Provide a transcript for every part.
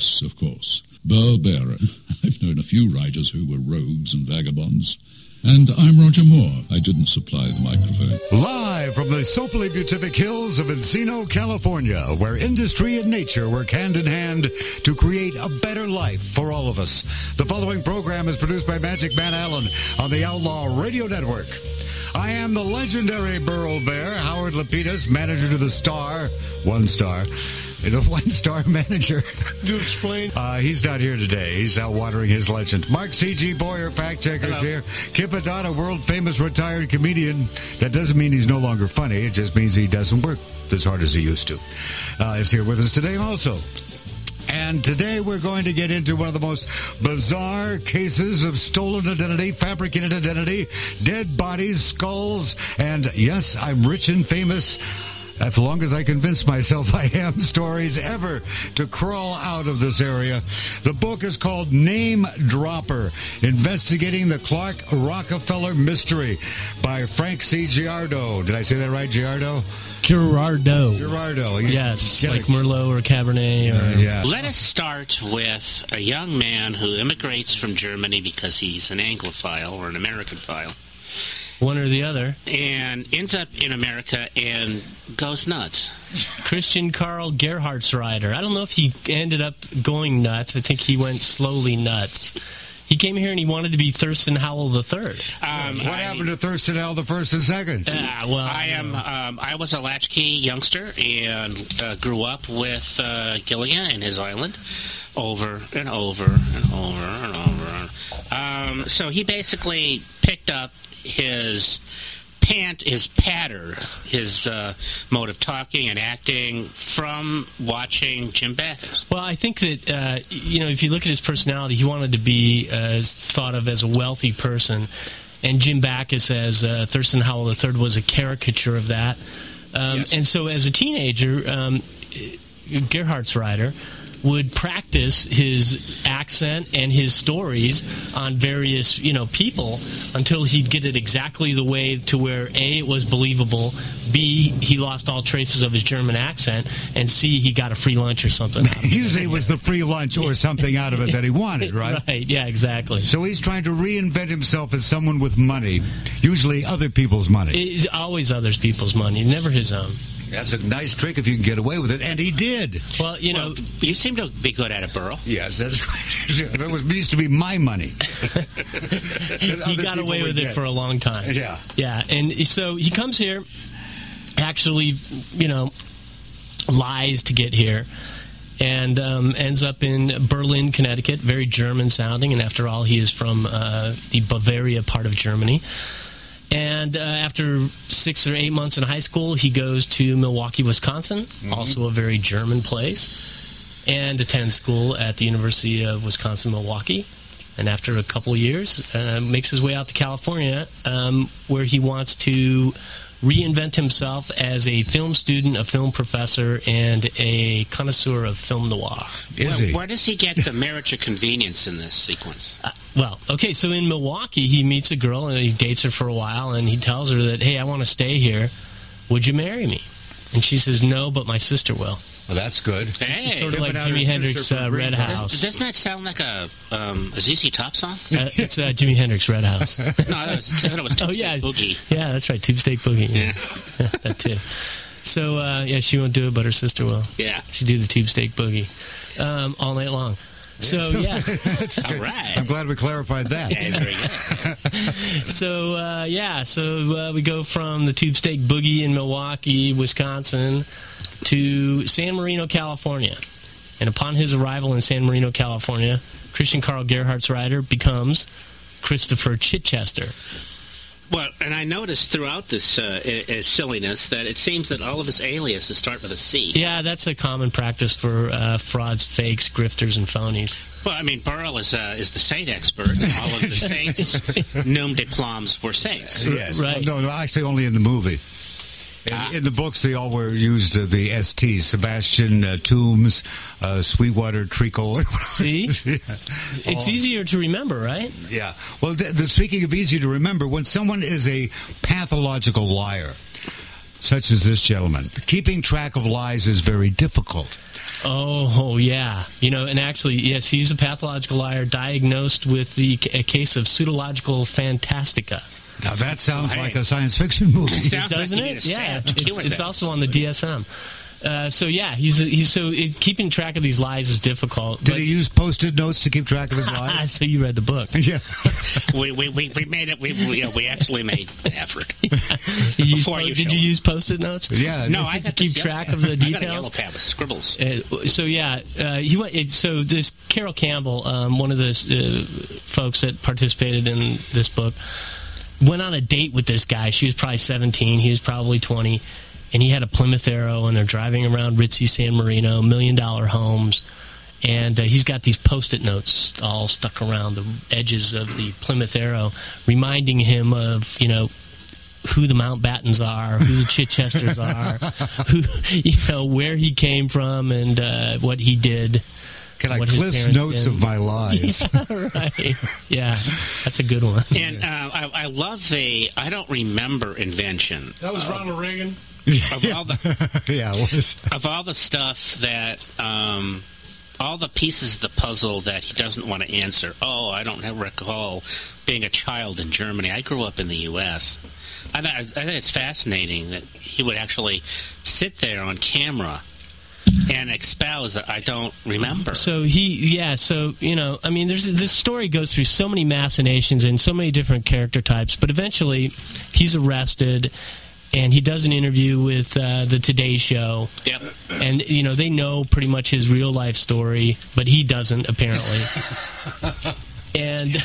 Yes, of course. Burl Barer. I've known a few writers who were rogues and vagabonds. And I'm Roger Moore. I didn't supply the microphone. Live from the soapily Beautific hills of Encino, California, where industry and nature work hand in hand to create a better life for all of us. The following program is produced by Magic Man Allen on the Outlaw Radio Network. I am the legendary Burl Barer, Howard Lapides, manager to the Star, one star. Is a one-star manager. You explain? Uh, he's not here today. He's out watering his legend. Mark C.G. Boyer, fact checkers Hello. here. Kip Addotta, world-famous retired comedian. That doesn't mean he's no longer funny. It just means he doesn't work as hard as he used to. Uh, is here with us today also. And today we're going to get into one of the most bizarre cases of stolen identity, fabricated identity, dead bodies, skulls, and yes, I'm rich and famous. As long as I convince myself I am, stories ever to crawl out of this area. The book is called Name Dropper Investigating the Clark Rockefeller Mystery by Frank C. Giardo. Did I say that right, Giardo? Girardot. Girardot. Yes, Get like it. Merlot or Cabernet. Or, uh, Yeah. Let us start with a young man who immigrates from Germany because he's an Anglophile or an Americanophile One or the other. and ends up in America and goes nuts. Christian Karl Gerhartsreiter. I don't know if he ended up going nuts. I think he went slowly nuts. He came here and he wanted to be Thurston Howell III. Um, What I- happened to Thurston Howell the first and second? Ah, well, I am. Um, I was a latchkey youngster and uh, grew up with uh, Gilligan and his island, over and over and over and over. Um, so he basically picked up his pant, his patter, his uh, mode of talking and acting from watching Jim Backus. Well, I think that uh, you know if you look at his personality, he wanted to be uh, thought of as a wealthy person, and Jim Backus as uh, Thurston Howell III was a caricature of that. Um, Yes. And so, as a teenager, um, Gerhartsreiter would practice his accent and his stories on various you know people until he'd get it exactly the way to where a it was believable b he lost all traces of his german accent and c he got a free lunch or something out of it. Usually it was the free lunch or something out of it that he wanted, right? right yeah exactly So he's trying to reinvent himself as someone with money, usually other people's money. it's always others people's money never his own That's a nice trick if you can get away with it, and he did. well you know You seem to be good at it, Burl. Yes, that's right. If it was used to be my money. he got away with it for a long time Yeah. Yeah, and so he comes here, actually, you know, lies to get here, and um, ends up in Berlin, Connecticut, very German sounding, and after all, he is from uh, the Bavaria part of Germany. And uh, after six or eight months in high school, he goes to Milwaukee, Wisconsin, also a very German place, and attends school at the University of Wisconsin Milwaukee. And after a couple years, uh, makes his way out to California, um, where he wants to reinvent himself as a film student, a film professor, and a connoisseur of film noir. Is where, he? where does he get the marriage of convenience in this sequence? Uh, well, okay, so in Milwaukee, he meets a girl and he dates her for a while, and he tells her that, hey, I want to stay here. Would you marry me? And she says, no, but my sister will. Well, that's good. Hey, It's sort of like Jimi Hendrix' uh, Red House. doesn't that sound like a um, a ZZ Top song? Uh, it's uh, Jimi Hendrix' Red House. No, that was, that was Oh, Tuesday yeah. Boogie. Yeah, that's right. Tube Steak Boogie. Yeah. that too. So, uh, yeah, she won't do it, but her sister will. Yeah. She do the Tube Steak Boogie um, all night long. So, yeah. All right. I'm glad we clarified that. Yeah. So uh, yeah, so uh, we go from the Tube Steak Boogie in Milwaukee, Wisconsin, to San Marino, California. And upon his arrival in San Marino, California, Christian Karl Gerhartsreiter becomes Christopher Chichester. Well, and I noticed throughout this uh, i- i- silliness that it seems that all of his aliases start with a C. Yeah, that's a common practice for uh, frauds, fakes, grifters, and phonies. Well, I mean, Burl is uh, is the saint expert. All of the saints, nom de plums, were saints. Yes. Right. No, no, actually only in the movie. In, in the books, they all were used uh, the STs: Sebastian uh, Toombs, uh, Sweetwater Treacle. See? It's easier to remember, right? Yeah. Well, th- th- speaking of easy to remember, when someone is a pathological liar, such as this gentleman, keeping track of lies is very difficult. Oh, yeah. You know, and actually, yes, he's a pathological liar diagnosed with the a case of pseudologia fantastica. Now that sounds Hey. like a science fiction movie. Sounds Doesn't like it? Yeah. It's, it's also on the DSM. Uh, so yeah, he's he's so it, keeping track of these lies is difficult. Did but- he use post-it notes to keep track of his lives? so you read the book. yeah. we, we, we, we made it. We, we, yeah, we actually made an effort. You used Before po- you did you it. use post-it notes? Yeah. No, I to keep this track yellow of the pad. I got a yellow details? pad with scribbles. Uh, so yeah, uh, he went. It, so this Carol Campbell, um, one of the uh, folks that participated in this book, went on a date with this guy. She was probably seventeen. He was probably twenty, and he had a Plymouth Arrow, and they're driving around Ritzy San Marino, million dollar homes. And uh, he's got these post-it notes all stuck around the edges of the Plymouth Arrow, reminding him of you know who the Mountbattens are, who the Chichesters are, who you know where he came from, and uh, what he did. Can I What his Cliff's parents notes did. of my lies? right? Yeah, that's a good one. And uh, I, I love the. I don't remember invention That was Ronald Reagan. of all the yeah, it of all the stuff that um, all the pieces of the puzzle that he doesn't want to answer. Oh, I don't recall being a child in Germany. I grew up in the U.S. I, th- I think it's fascinating that he would actually sit there on camera and espouse that I don't remember. So he, yeah. So you know, I mean, there's this story goes through so many machinations and so many different character types, but eventually he's arrested. And he does an interview with uh, the Today Show, Yep. and you know they know pretty much his real life story, but he doesn't apparently. and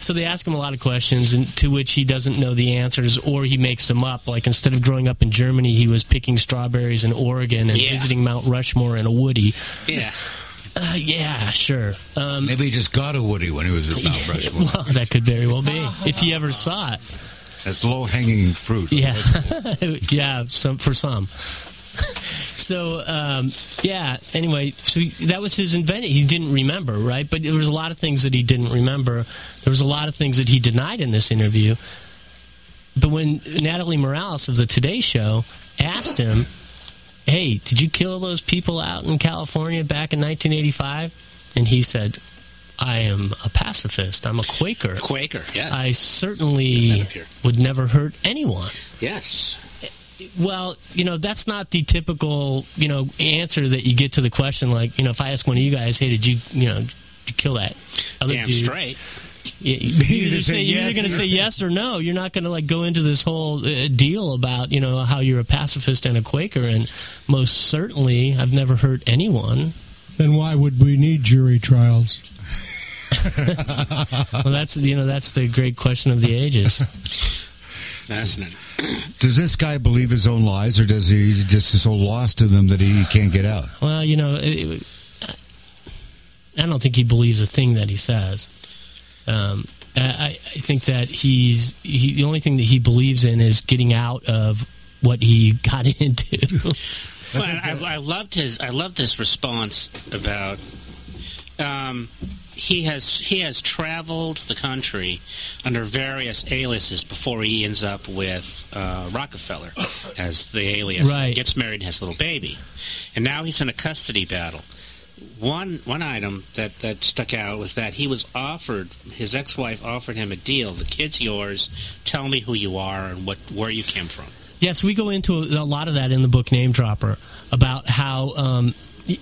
so they ask him a lot of questions, and to which he doesn't know the answers, or he makes them up. Like instead of growing up in Germany, he was picking strawberries in Oregon and Yeah. visiting Mount Rushmore in a Woody. Yeah. Uh, yeah, sure. Um, Maybe he just got a Woody when he was at Mount Rushmore. well, that could very well be if he ever saw it. That's low-hanging fruit. Yeah, yeah, some for some. So um, yeah. Anyway, so that was his invention. He didn't remember, right? But there was a lot of things that he didn't remember. There was a lot of things that he denied in this interview. But when Natalie Morales of the Today Show asked him, "Hey, did you kill those people out in California back in 1985?" and he said, "I am a pacifist. I'm a Quaker." Quaker. Yes. I certainly would never hurt anyone. yes. Well, you know, that's not the typical, you know, answer that you get to the question. Like, you know, if I ask one of you guys, hey, did you, you know, did you kill that other Damn dude? straight. You, you either either say, say you're either yes going to say yes or no. You're not going to like go into this whole uh, deal about, you know, how you're a pacifist and a Quaker. And most certainly, I've never hurt anyone. Then why would we need jury trials? Well, that's you know, that's the great question of the ages. Fascinating. Does this guy believe his own lies, or does he just so lost in them that he can't get out? Well, you know, it, I don't think he believes a thing that he says. Um, I, I think that he's he, the only thing that he believes in is getting out of what he got into. Well, I, I loved his. I loved this response about. Um, he has he has traveled the country under various aliases before he ends up with uh, Rockefeller as the alias. Right. Gets married and has a little baby, and now he's in a custody battle. One one item that, that stuck out was that he was offered his ex wife offered him a deal. The kid's yours. Tell me who you are and what where you came from. Yes, we go into a, a lot of that in the book Name Dropper about how um,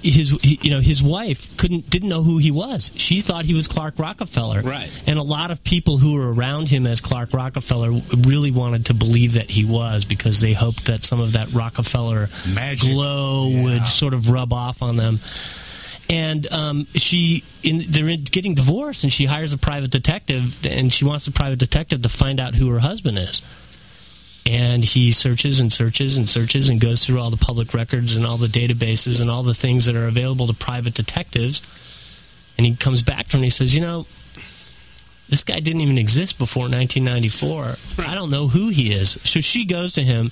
his you know his wife couldn't didn't know who he was. She thought he was Clark Rockefeller, Right. And a lot of people who were around him as Clark Rockefeller really wanted to believe that he was because they hoped that some of that Rockefeller Magic. glow Yeah. would sort of rub off on them. And um, she, in, they're in- getting divorced, and she hires a private detective, and she wants the private detective to find out who her husband is and he searches and searches and searches and goes through all the public records and all the databases and all the things that are available to private detectives. And he comes back to her and he says you know this guy didn't even exist before 1994 i don't know who he is. So she goes to him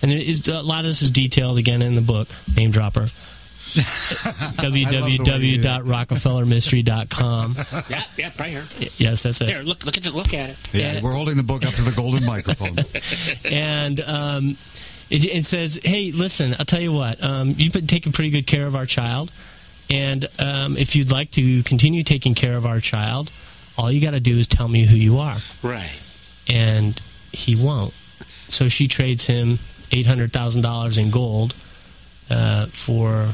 and a lot of this is detailed again in the book name dropper www.rockefellermystery.com Yeah, yeah, right here. yes that's it Here, look, look at it. Look at it. Yeah, Yeah. we're holding the book up to the golden microphone. and um, it, it says, "Hey, listen, I'll tell you what. Um, you've been taking pretty good care of our child, and um, if you'd like to continue taking care of our child, all you got to do is tell me who you are." Right. And he won't. So she trades him eight hundred thousand dollars in gold uh, for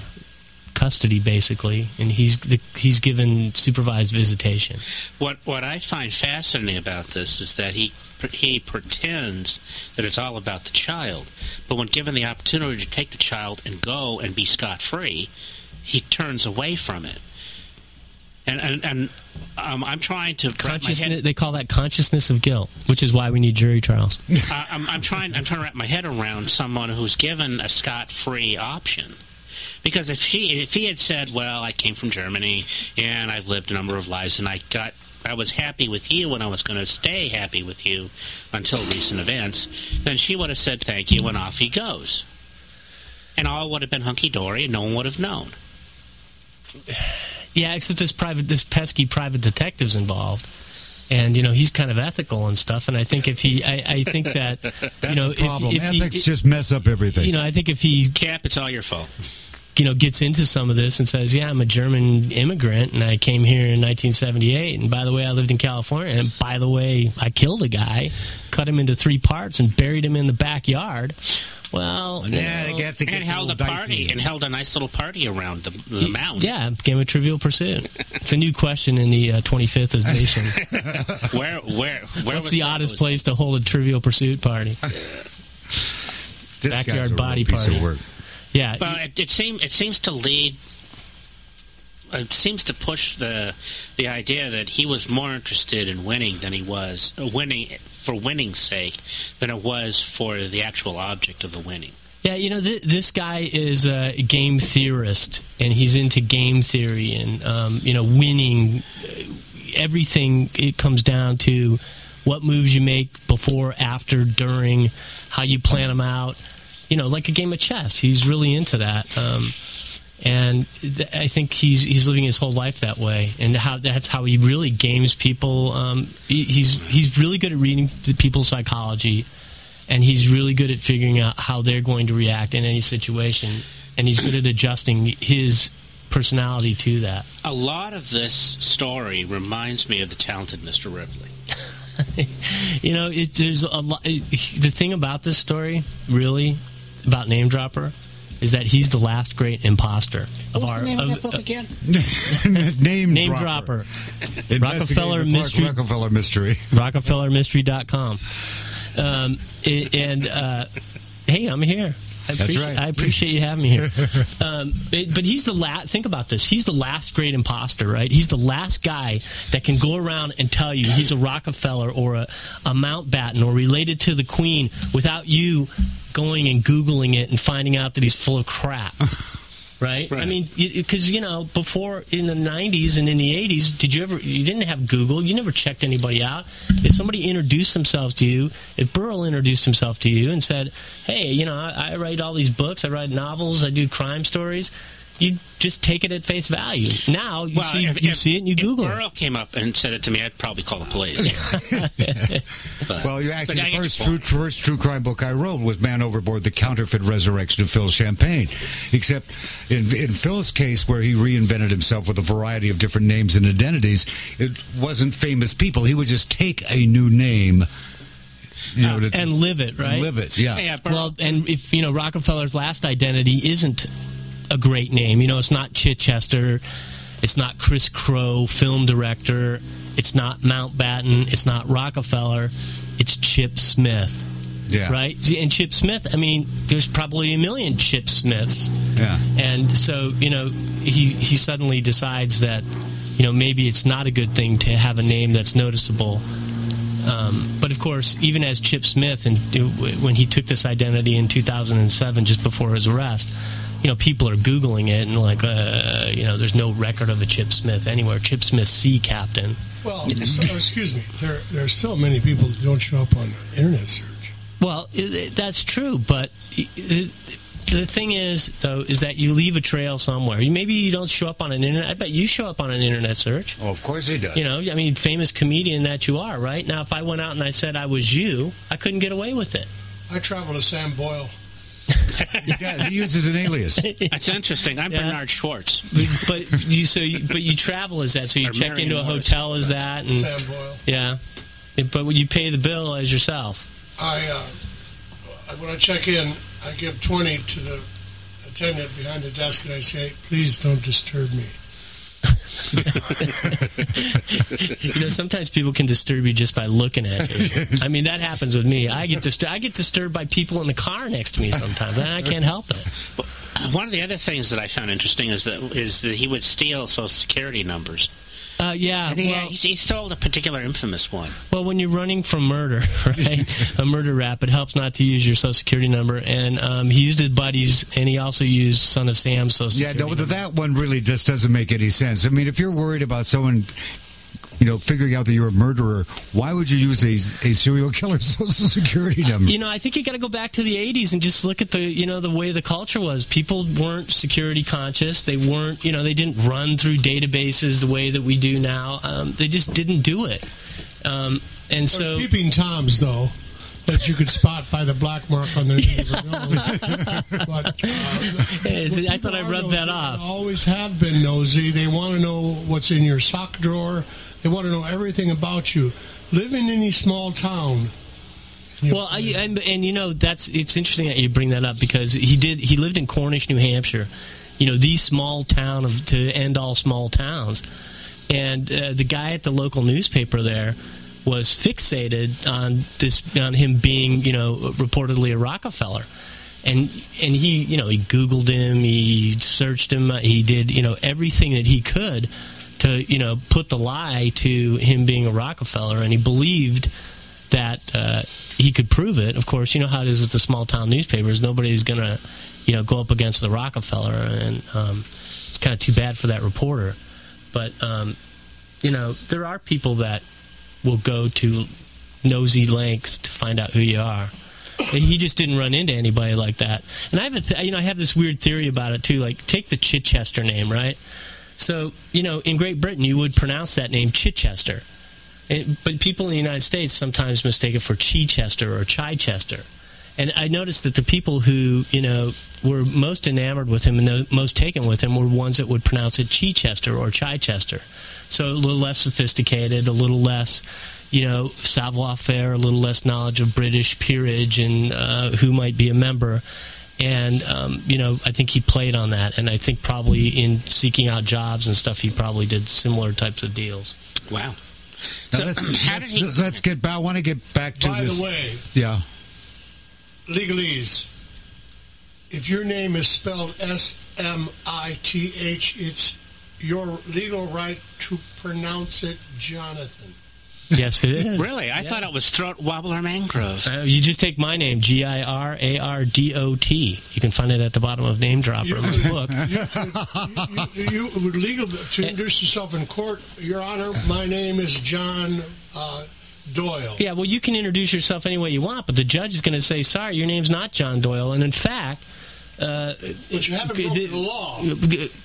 custody, basically, and he's the, he's given supervised visitation. What what I find fascinating about this is that he he pretends that it's all about the child, but when given the opportunity to take the child and go and be scot free, he turns away from it. And and, and um, I'm trying to wrap my head- Consciousness. They call that consciousness of guilt, which is why we need jury trials. I- I'm, I'm trying. I'm trying to wrap my head around someone who's given a scot-free option. Because if she, if he had said, "Well, I came from Germany and I've lived a number of lives, and I got, I was happy with you, and I was going to stay happy with you until recent events," then she would have said thank you, and off he goes, and all would have been hunky dory, and no one would have known. Yeah, except this private, this pesky private detective's involved, and you know he's kind of ethical and stuff. And I think if he, I, I think that That's you know the problem. if, if Ethics he, just mess up everything. you know, I think if he Cap, it's all your fault. You know gets into some of this and says, "Yeah, I'm a German immigrant and I came here in 1978, and by the way, I lived in California, and by the way, I killed a guy, cut him into three parts, and buried him in the backyard." Well, you yeah, know, they get to get And held a party, dicey. and held a nice little party around the, the mound. Yeah, game of Trivial Pursuit. It's a new question in the uh, 25th edition. Where, where, where What's was the oddest Was- place to hold a Trivial Pursuit party? This guy's backyard a real body piece party. Yeah, Well, it, it seems it seems to lead. It seems to push the the idea that he was more interested in winning than he was uh, winning for winning's sake than it was for the actual object of the winning. Yeah, you know, th- this guy is a game theorist, and he's into game theory and, um, you know, winning. Uh, Everything, it comes down to what moves you make before, after, during, how you plan them out. You know, like a game of chess. He's really into that. Um, and th- I think he's he's living his whole life that way, and how that's how he really games people. Um, he, he's he's really good at reading people's psychology, and he's really good at figuring out how they're going to react in any situation, and he's good at adjusting his personality to that. A lot of this story reminds me of the talented Mr. Ripley. You know, it, there's a lot. The thing about this story, really, about Name Dropper, is that he's the last great imposter of our of- uh, again? name, Name dropper. Dropper. Rockefeller the Clark Mystery- Rockefeller mystery. RockefellerMystery.com. Um, i- and uh, hey, I'm here. I That's appreciate, right. I appreciate you having me here. Um, it- but he's the last. Think about this. He's the last great imposter, right? He's the last guy that can go around and tell you he's a Rockefeller or a, a Mountbatten or related to the Queen without you going and googling it and finding out that he's full of crap. Right? I mean, because you know, before in the '90s and in the '80s, did you ever? You didn't have Google. You never checked anybody out. If somebody introduced themselves to you, if Burl introduced himself to you and said, "Hey, you know, I, I write all these books. I write novels. I do crime stories," you just take it at face value. Now you see, if, you if- see it and you if Google Burl it. came up and said it to me, I'd probably call the police. But- Well, you actually, the first true, point. first true crime book I wrote was Man Overboard: The Counterfeit Resurrection of Phil Champagne. Except in, in Phil's case, where he reinvented himself with a variety of different names and identities, it wasn't famous people. He would just take a new name, you know, ah, to, and live it, right? live it. Yeah. Yeah, Well, and if you know Rockefeller's last identity isn't a great name, you know, it's not Chichester, it's not Chris Crow, film director, it's not Mountbatten, it's not Rockefeller, it's Chip Smith, yeah. right? And Chip Smith, I mean, there's probably a million Chip Smiths, Yeah. and so you know, he he suddenly decides that you know maybe it's not a good thing to have a name that's noticeable. Um, but of course, even as Chip Smith, and when he took this identity in 2007, just before his arrest, you know, people are googling it and like, uh, you know, there's no record of a Chip Smith anywhere. Chip Smith, sea captain. Well, so, excuse me. There, there are still many people that don't show up on the internet search. Well, i i that's true, but i- i- the thing is, though, is that you leave a trail somewhere. You- Maybe you don't show up on an internet. I bet you show up on an internet search. Oh, of course he does. You know, I mean, famous comedian that you are, right? Now, if I went out and I said I was you, I couldn't get away with it. I travel to Sam Boyle yeah, he uses an alias. That's interesting. I'm Yeah. Bernard Schwartz. but, but you so you, but you travel as that. So you Or check Marion into a Morris. hotel as that, and Sam Boyle. yeah. But when you pay the bill as yourself. I uh, when I check in, I give twenty to the attendant behind the desk, and I say, "Please don't disturb me." You know, sometimes people can disturb you just by looking at you. I mean, that happens with me. I get dist- I get disturbed by people in the car next to me sometimes. I can't help it. One of the other things that I found interesting is that is that he would steal social security numbers. Uh, yeah. And he, well- he, he stole a particular infamous one. Well, when you're running from murder, right, a murder rap, it helps not to use your social security number. And um, he used his buddies, and he also used Son of Sam's social Yeah, security. no, number. that one really just doesn't make any sense. I mean, if you're worried about someone, you know, figuring out that you're a murderer, why would you use a, a serial killer's social security number? You know, I think you got to go back to the '80s and just look at the, you know, the way the culture was. People weren't security conscious. They weren't, you know, they didn't run through databases the way that we do now. Um, they just didn't do it. Um, and so, They're peeping toms, though, that you could spot by the black mark on their nose. but uh, Hey, is it- I thought I are rubbed nosy that off. Always have been nosy. They want to know what's in your sock drawer. They want to know everything about you. Live in any small town. Well, I, and, and you know that's it's interesting that you bring that up because he did he lived in Cornish, New Hampshire, you know the small town of to end all small towns, and uh, the guy at the local newspaper there was fixated on this on him being you know reportedly a Rockefeller. And and he you know he Googled him, he searched him, he did you know everything that he could to you know put the lie to him being a Rockefeller, and he believed that uh, he could prove it. Of course, you know how it is with the small town newspapers. Nobody's to, you know, go up against the Rockefeller, and um, it's kind of too bad for that reporter. But um, you know, there are people that will go to nosy lengths to find out who you are. He just didn't run into anybody like that. And I have a, th- you know, I have this weird theory about it too. Like, take the Chichester name, right? So, you know, in Great Britain, you would pronounce that name Chichester. And, but people in the United States sometimes mistake it for Chichester or Chichester. And I noticed that the people who, you know, were most enamored with him and the most taken with him were ones that would pronounce it Chichester or Chichester. So a little less sophisticated, a little less, you know, savoir faire, a little less knowledge of British peerage and uh, who might be a member. And, um, you know, I think he played on that. And I think probably in seeking out jobs and stuff, he probably did similar types of deals. Wow. Now, So, let's, how let's, he? let's get back. I want to get back to By this. the way, yeah. Legalese. If your name is spelled S M I T H, it's your legal right to pronounce it Jonathan. Yes, it is. Really, I thought it was throat wobbler mangrove. Uh, you just take my name, G I R A R D O T. You can find it at the bottom of Name Dropper in my book. you, you, you would legal to introduce yourself in court. Your Honor, my name is John uh, Doyle. Yeah, well, you can introduce yourself any way you want, but the judge is going to say, sorry, your name's not John Doyle. And in fact, uh, But you haven't broken the law.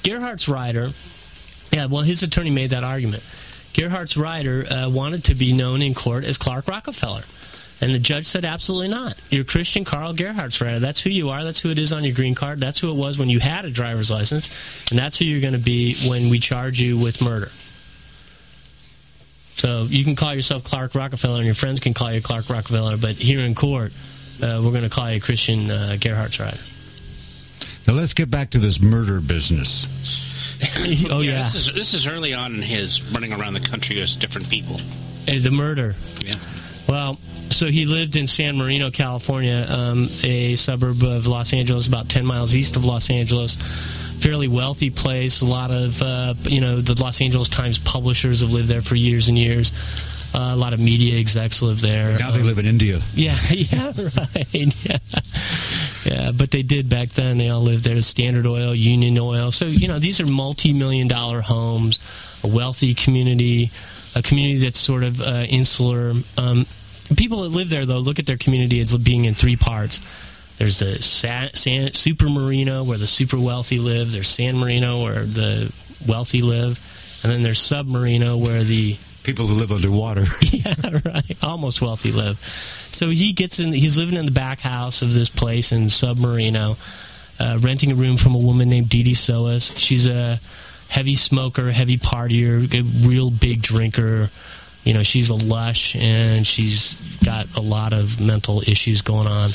Gerhartsreiter, yeah, well, his attorney made that argument. Gerhartsreiter uh, wanted to be known in court as Clark Rockefeller. And the judge said, absolutely not. You're Christian Karl Gerhartsreiter. That's who you are. That's who it is on your green card. That's who it was when you had a driver's license. And that's who you're going to be when we charge you with murder. So you can call yourself Clark Rockefeller, and your friends can call you Clark Rockefeller. But here in court, uh, we're going to call you Christian uh, Gerhartsreiter. Now let's get back to this murder business. oh yeah, This is this is early on in his running around the country as different people. Uh, the murder. Yeah. Well, so he lived in San Marino, California, um, a suburb of Los Angeles, about 10 miles east of Los Angeles. Fairly wealthy place. A lot of, uh, you know, the Los Angeles Times publishers have lived there for years and years. Uh, a lot of media execs live there. Now they live in India. Yeah, yeah, right. Yeah. yeah, but they did back then. They all lived there. Standard Oil, Union Oil. So, you know, these are multi million dollar homes, a wealthy community, a community that's sort of uh, insular. Um, people that live there, though, look at their community as being in three parts. There's the Sa- San, Super Marino, where the super wealthy live. There's San Marino, where the wealthy live. And then there's Submarino, where the People who live underwater. yeah, right. Almost wealthy live. So he gets in. He's living in the back house of this place in Submarino, uh, renting a room from a woman named Dee Dee Sohus. She's a heavy smoker, heavy partier, a real big drinker. You know, she's a lush and she's got a lot of mental issues going on.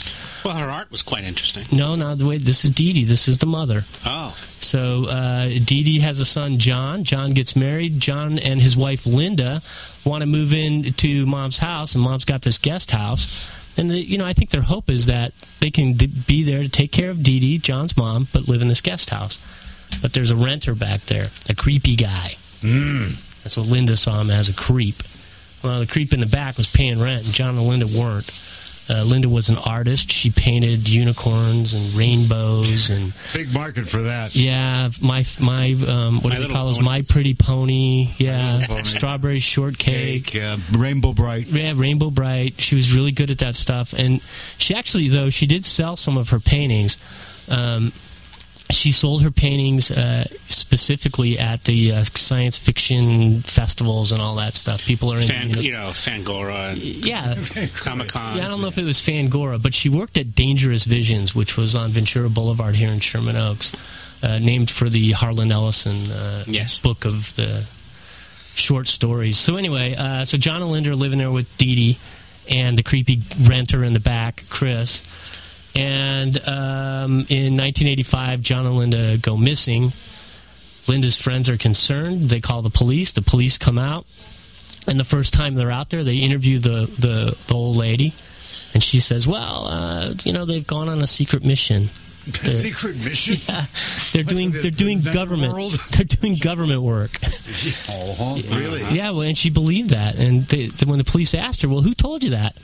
Well, her art was quite interesting. No, no, the way this is Dee Dee. This is the mother. Oh, So uh, Dee Dee has a son, John. John gets married. John and his wife, Linda, want to move in to mom's house, and mom's got this guest house. And the, you know, I think their hope is that they can be there to take care of Dee Dee, John's mom, but live in this guest house. But there's a renter back there, a creepy guy. Mm. That's what Linda saw him as a creep. Well, the creep in the back was paying rent, and John and Linda weren't. Uh, Linda was an artist. She painted unicorns and rainbows and Big market for that. yeah, my my um, what My do they call those? My Pretty Pony. Yeah, Pony. strawberry shortcake. Cake, uh, Rainbow Brite. Yeah, Rainbow Brite. She was really good at that stuff, and she actually though she did sell some of her paintings. Um, she sold her paintings uh, specifically at the uh, science fiction festivals and all that stuff. People are in, Fan, you know- you know, Fangoria and yeah, Comic Con. yeah, I don't know if it was Fangoria, but she worked at Dangerous Visions, which was on Ventura Boulevard here in Sherman Oaks, uh, named for the Harlan Ellison uh, Yes. book of the short stories. So anyway, uh, so John and Linda are living there with Dee Dee and the creepy renter in the back, Chris. And um, in 1985, John and Linda go missing. Linda's friends are concerned. They call the police. The police come out. And the first time they're out there, they interview the, the, the old lady. And she says, Well, uh, you know, they've gone on a secret mission. Secret mission. Yeah, they're doing the- they're doing government netherworld? they're doing government work. Oh, really? Yeah, well, and she believed that. And they, when the police asked her, "Well, who told you that?"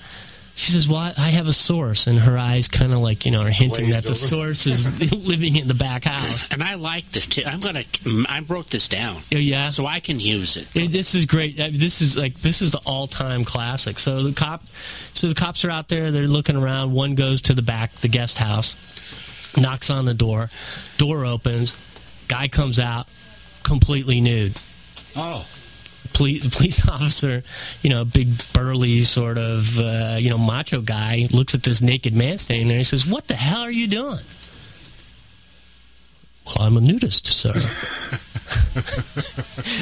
She says, "Well, I I have a source," and her eyes kind of like you know are hinting Glazed that the source is living in the back house. And I like this. Too. I'm gonna. I wrote this down Oh, yeah. so I can use it. It- this is great. This is like this is the all-time classic. So the cop, so the cops are out there. They're looking around. One goes to the back, the guest house, knocks on the door. Door opens. Guy comes out, completely nude. Oh, police, police officer, you know, big burly sort of, uh, you know, macho guy looks at this naked man standing there and he says, "What the hell are you doing?" Well, I'm a nudist, sir.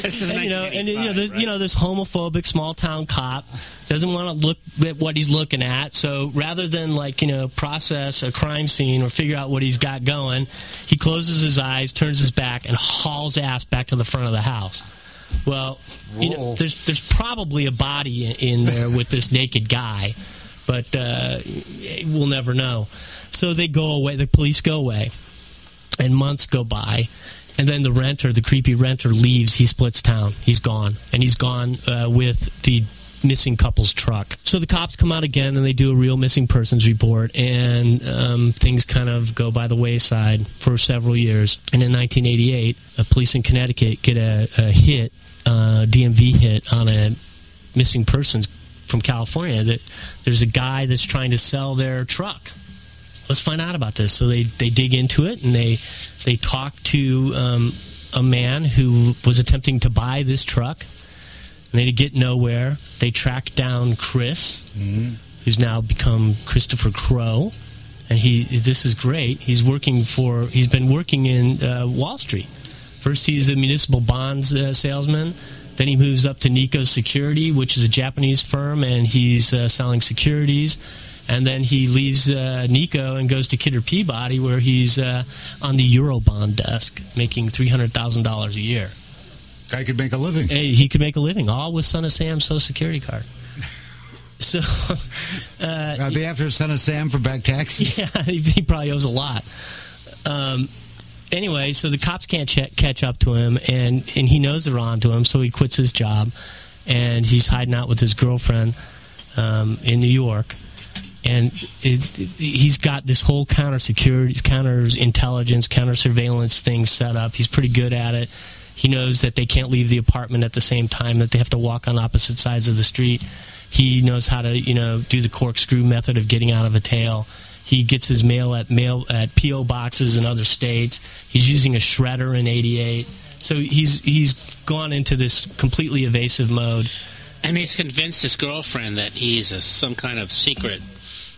This is and, you know, and you know, this, right? you know, this homophobic small town cop doesn't want to look at what he's looking at. So rather than like you know process a crime scene or figure out what he's got going, he closes his eyes, turns his back, and hauls ass back to the front of the house. Well, you know, there's there's probably a body in, there with this naked guy, but uh, we'll never know. So they go away. The police go away, and months go by, and then the renter, the creepy renter, leaves. He splits town. He's gone, and he's gone uh, with the missing couple's truck. So the cops come out again, and they do a real missing persons report, and um, things kind of go by the wayside for several years. And in 1988, a police in Connecticut get a, a hit, uh, DMV hit on a missing persons from California. That there's a guy that's trying to sell their truck let's find out about this. So they, they dig into it and they they talk to um, a man who was attempting to buy this truck. And they get nowhere. They track down Chris, who's now become Christopher Crow, and he this is great. He's working for he's been working in uh, Wall Street. First, he's a municipal bonds uh, salesman. Then he moves up to Nikko Security, which is a Japanese firm, and he's uh, selling securities. And then he leaves uh, Nikko and goes to Kidder Peabody, where he's uh, on the Eurobond desk, making three hundred thousand dollars a year. Guy could make a living. Hey, he could make a living, all with Son of Sam's Social Security card. So, uh, Are they after Son of Sam for back taxes? yeah, he, probably owes a lot. Um, anyway, so the cops can't ch- catch up to him, and, and he knows they're on to him, so he quits his job, and he's hiding out with his girlfriend um, in New York. And it, it- he's got this whole counter security, counter intelligence, counter surveillance thing set up. He's pretty good at it. He knows that they can't leave the apartment at the same time; that they have to walk on opposite sides of the street. He knows how to, you know, do the corkscrew method of getting out of a tail. He gets his mail at mail at PO boxes in other states. He's using a shredder in '88. So he's he's gone into this completely evasive mode. And he's convinced his girlfriend that he's a, some kind of secret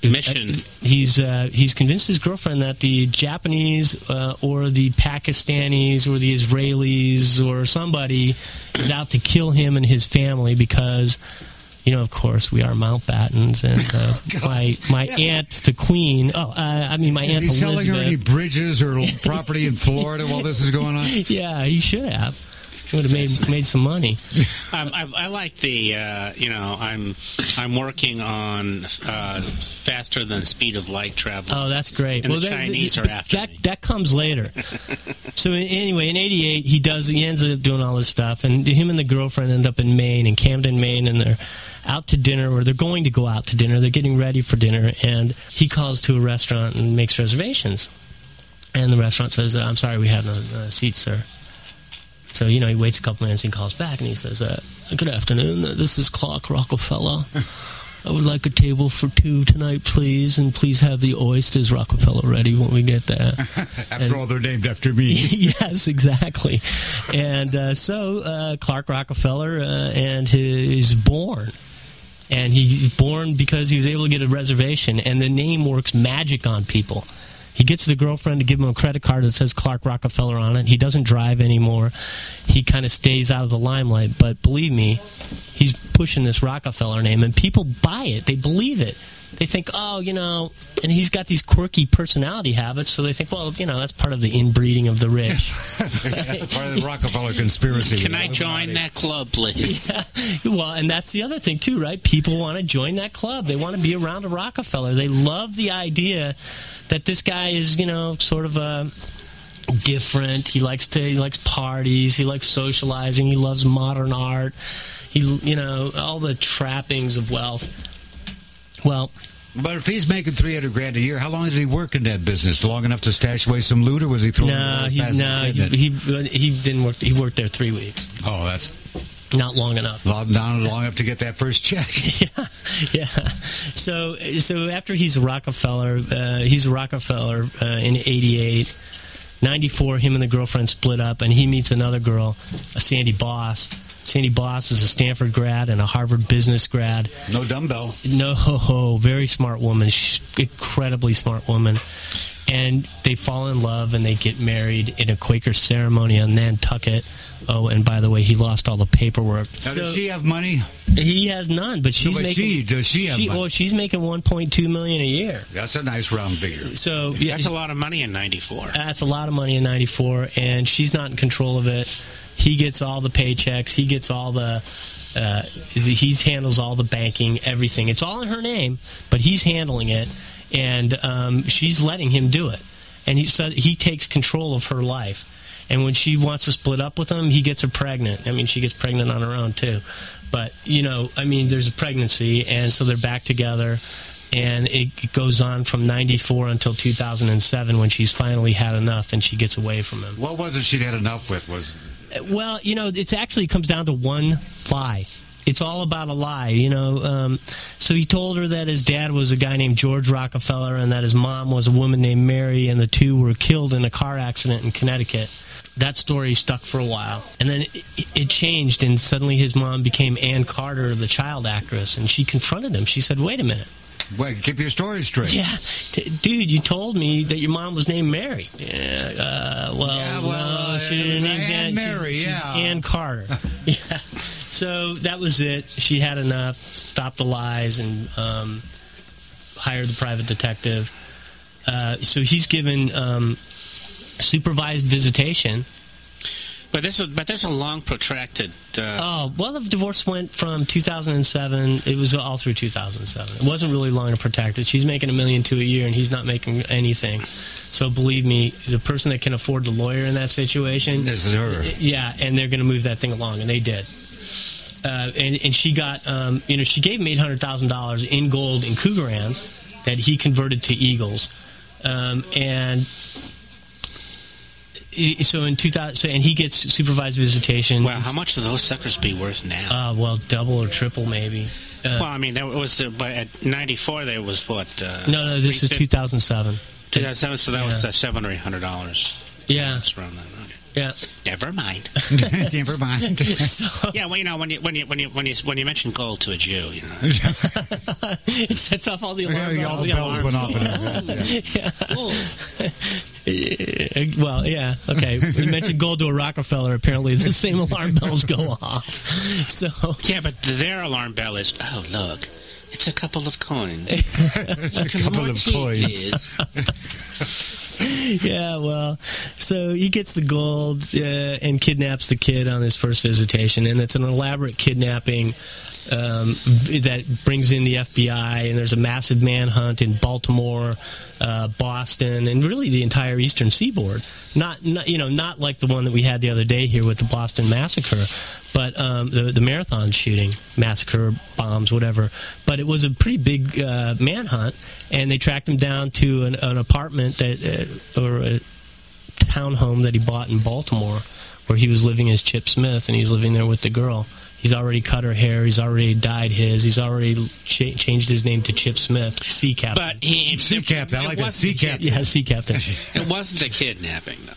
mission. He's uh, he's convinced his girlfriend that the Japanese uh, or the Pakistanis or the Israelis or somebody is out to kill him and his family because. You know, of course, we are Mountbattens, and uh, my my aunt, the Queen. Oh, uh, I mean, my aunt. Is he selling Elizabeth. her any bridges or property in Florida while this is going on? Yeah, he should have. He would have made made some money. Um, I, I like the, uh, you know, I'm I'm working on uh, faster than speed of light travel. Oh, that's great. And the that- Chinese that- are after that. me. That comes later. so anyway, in '88, he does. He ends up doing all this stuff, and him and the girlfriend end up in Maine, in Camden, Maine, and they're out to dinner, or they're going to go out to dinner. They're getting ready for dinner, and he calls to a restaurant and makes reservations. And the restaurant says, "I'm sorry, we have no uh, seats, sir." So you know, he waits a couple minutes and calls back, and he says, uh, "Good afternoon. This is Clark Rockefeller." I would like a table for two tonight, please, and please have the oysters Rockefeller ready when we get there. After all, they're named after me. yes, exactly. And uh, so uh, Clark Rockefeller uh, and he is born. And he's born because he was able to get a reservation, and the name works magic on people. He gets the girlfriend to give him a credit card that says Clark Rockefeller on it. He doesn't drive anymore. He kind of stays out of the limelight. But believe me, he's pushing this Rockefeller name, and people buy it. They believe it. They think, oh, you know, and he's got these quirky personality habits, so they think, well, you know, that's part of the inbreeding of the rich. Part of the Rockefeller conspiracy. Can I join that club, please? Yeah. Well, and that's the other thing too, right? People want to join that club. They want to be around a Rockefeller. They love the idea that this guy is, you know, sort of a different. He likes to he likes parties. He likes socializing. He loves modern art. He, you know, all the trappings of wealth. Well, But if he's making three hundred grand a year, how long did he work in that business? Long enough to stash away some loot, or was he throwing? no, it he, no, he, he he didn't work. He worked there three weeks, oh, that's not long enough. long, not long enough to get that first check. yeah, yeah. So, so after he's a Rockefeller, uh, he's a Rockefeller uh, in '88, '94. Him and the girlfriend split up, and he meets another girl, a Sandy Boss. Sandy Boss is a Stanford grad and a Harvard business grad. No dumbbell. No, ho, very smart woman. She's incredibly smart woman. And they fall in love and they get married in a Quaker ceremony on Nantucket. Oh, and by the way, he lost all the paperwork. Now, So- does she have money? he has none, but she's but making. she- does she have money? Well, she's making 1.2 million a year. That's a nice round figure. So yeah, That's a lot of money in '94. that's a lot of money in '94, and she's not in control of it. He gets all the paychecks. He gets all the. Uh, he handles all the banking, everything. It's all in her name, but he's handling it, and um, she's letting him do it. And he said he takes control of her life. And when she wants to split up with him, he gets her pregnant. I mean, she gets pregnant on her own too. But you know, I mean, there's a pregnancy, and so they're back together. And it goes on from '94 until 2007 when she's finally had enough and she gets away from him. What was it she'd had enough with? Was Well, you know, it actually comes down to one lie. It's all about a lie, you know. Um, so he told her that his dad was a guy named George Rockefeller and that his mom was a woman named Mary, and the two were killed in a car accident in Connecticut. That story stuck for a while, and then it, it changed, and suddenly his mom became Ann Carter, the child actress, and she confronted him. She said, "Wait a minute." wait, keep your story straight. Yeah, t- dude, you told me that your mom was named Mary. Yeah, uh, well, Yeah, well, no, she, her name's Ann Mary, she's, she's yeah. Ann Carter. yeah. So that was it. She had enough. Stopped the lies and um, hired the private detective. Uh, so he's given um, supervised visitation. But this, is, but there's a long protracted. Uh, Oh, well, the divorce went from 2007. It was all through 2007. It wasn't really long and protected. She's making a million two a year, and he's not making anything. So believe me, the person that can afford the lawyer in that situation, This is her. yeah, and they're going to move that thing along, and they did. Uh, and, and she got, um, you know, she gave him eight hundred thousand dollars in gold in Krugerrands that he converted to Eagles, um, and he- so in 2000, so, and he gets supervised visitation. well, how much do those suckers be worth now? Uh, well, double or triple, maybe. Uh, well, I mean, that was uh, but at '94 there was what? Uh, no, no, this is 2007. 2007, so that was Yeah. uh, seven or eight hundred dollars. Yeah, That's around that. Okay. Yeah. Never mind. Never mind. So yeah, well, you know, when you when you when you when you when you mention gold to a Jew, you know, it sets off all the alarm Yeah, all bells. the bells went off. And. Yeah. Well, yeah, okay. You mentioned gold to a Rockefeller. Apparently, the same alarm bells go off. So, yeah, but their alarm bell is, oh look, it's a couple of coins. a couple of coins. yeah, well, so he gets the gold uh, and kidnaps the kid on his first visitation, and it's an elaborate kidnapping um, that brings in the FBI, and there's a massive manhunt in Baltimore, uh, Boston, and really the entire Eastern Seaboard. Not, not, you know, not like the one that we had the other day here with the Boston massacre, but um, the the marathon shooting, massacre, bombs, whatever. But it was a pretty big uh, manhunt, and they tracked him down to an, an apartment that uh, or a townhome that he bought in Baltimore, where he was living as Chip Smith, and he's living there with the girl. He's already cut her hair. He's already dyed his. He's already cha- changed his name to Chip Smith, Sea Captain. But he Sea captain. I like that. Sea captain. yeah, Sea Captain. It wasn't a kidnapping though.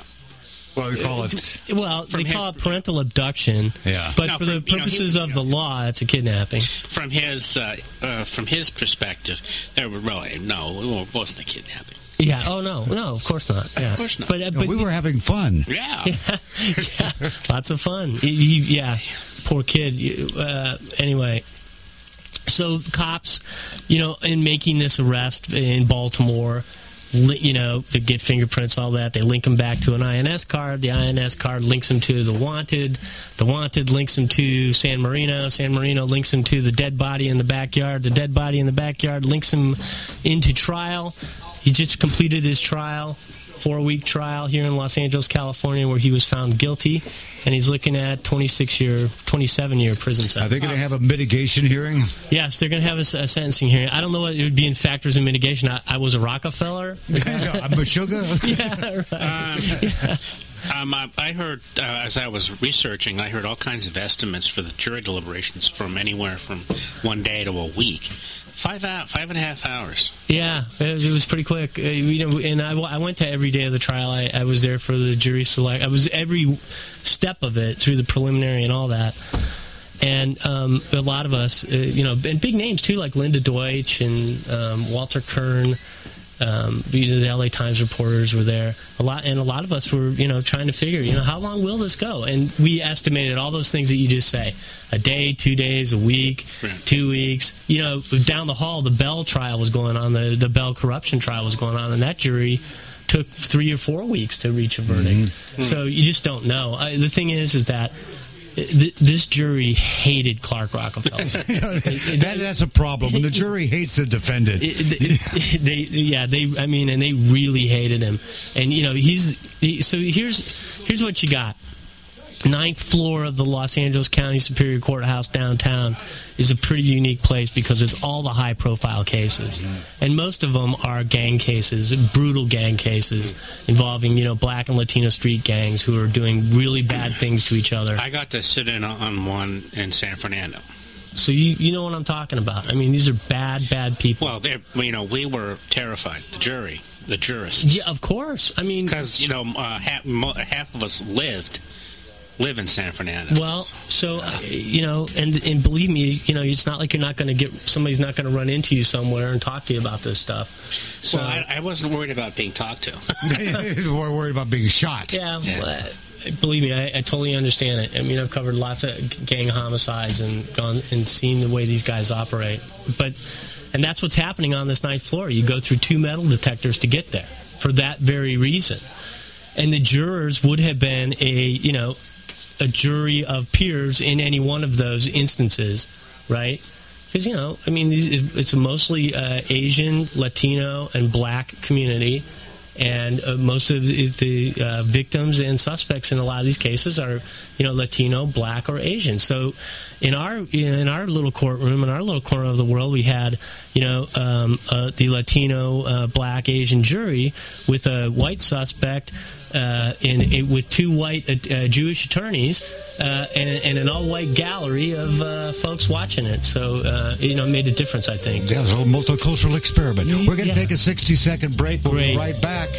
Well, we call it. Well, From they call his- it parental abduction. Yeah. But No, for from- the you know, he- purposes of the law, it's a kidnapping. From his uh, uh, from his perspective, there were really no, it wasn't a kidnapping. Yeah. Oh no, no, of course not. Yeah. Of course not. But, uh, No, we were having fun. Yeah. yeah, lots of fun. He- he- yeah, poor kid. Uh, anyway, so the cops, you know, in making this arrest in Baltimore, li- you know, to get fingerprints, all that, they link him back to an INS card. The INS card links him to the wanted. The wanted links him to San Marino. San Marino links him to the dead body in the backyard. The dead body in the backyard links him into trial. He just completed his trial four week trial here in Los Angeles, California, where he was found guilty, and he's looking at 26 year, 27 year prison sentence. Are they going to have a mitigation hearing? Yes, they're going to have a sentencing hearing. I don't know what it would be in factors in mitigation. I, I was a Rockefeller. I'm a sugar. yeah, right. Um, I, I heard uh, as I was researching, I heard all kinds of estimates for the jury deliberations from anywhere from one day to a week, five out, five and a half hours. Yeah, it, it was pretty quick. Uh, you know, and I, I went to every day of the trial. I, I was there for the jury select. I was every step of it through the preliminary and all that. And um, a lot of us, uh, you know, and big names too, like Linda Deutsch and um, Walter Kirn. Um, you know, the LA Times reporters were there. A lot, and a lot of us were, you know, trying to figure, you know, how long will this go? And we estimated all those things that you just say: a day, two days, a week, Right. two weeks. You know, down the hall, the Bell trial was going on, the the Bell corruption trial was going on, and that jury took three or four weeks to reach a verdict. So you just don't know. I, the thing is, is that th- this jury hated Clark Rockefeller. that, that's a problem. When the jury hates the defendant. They, yeah, they. I mean, and they really hated him. And you know, he's he, so here's here's what you got. Ninth floor of the Los Angeles County Superior Courthouse downtown is a pretty unique place because it's all the high profile cases. And most of them are gang cases, brutal gang cases involving, you know, black and Latino street gangs who are doing really bad things to each other. I got to sit in on one in San Fernando. So you, you know what I'm talking about. I mean, these are bad, bad people. Well, you know, we were terrified. The jury, the jurists, Yeah, of course. I mean, because you know, uh, half, mo- half of us lived live in San Fernando. Well, so uh, you know, and and believe me, you know, it's not like you're not going to get somebody's not going to run into you somewhere and talk to you about this stuff. So well, I, I wasn't worried about being talked to. We're worried about being shot. yeah, well, uh, believe me, I, I totally understand it. I mean, I've covered lots of gang homicides and gone and seen the way these guys operate, but and that's what's happening on this ninth floor. You go through two metal detectors to get there for that very reason. And the jurors would have been a you know a jury of peers in any one of those instances, right? Because you know, I mean, it's a mostly uh, Asian, Latino, and Black community, and uh, most of the, the uh, victims and suspects in a lot of these cases are, you know, Latino, Black, or Asian. So, in our in our little courtroom, in our little corner of the world, we had, you know, um, uh, the Latino, uh, Black, Asian jury with a white suspect uh, in, in with two white uh, uh, Jewish attorneys uh, and, and an all-white gallery of uh, folks watching it. So uh, you know, it made a difference. I think. Yeah, it was a multicultural experiment. We're going to Yeah. take a 60 second break. We'll be right back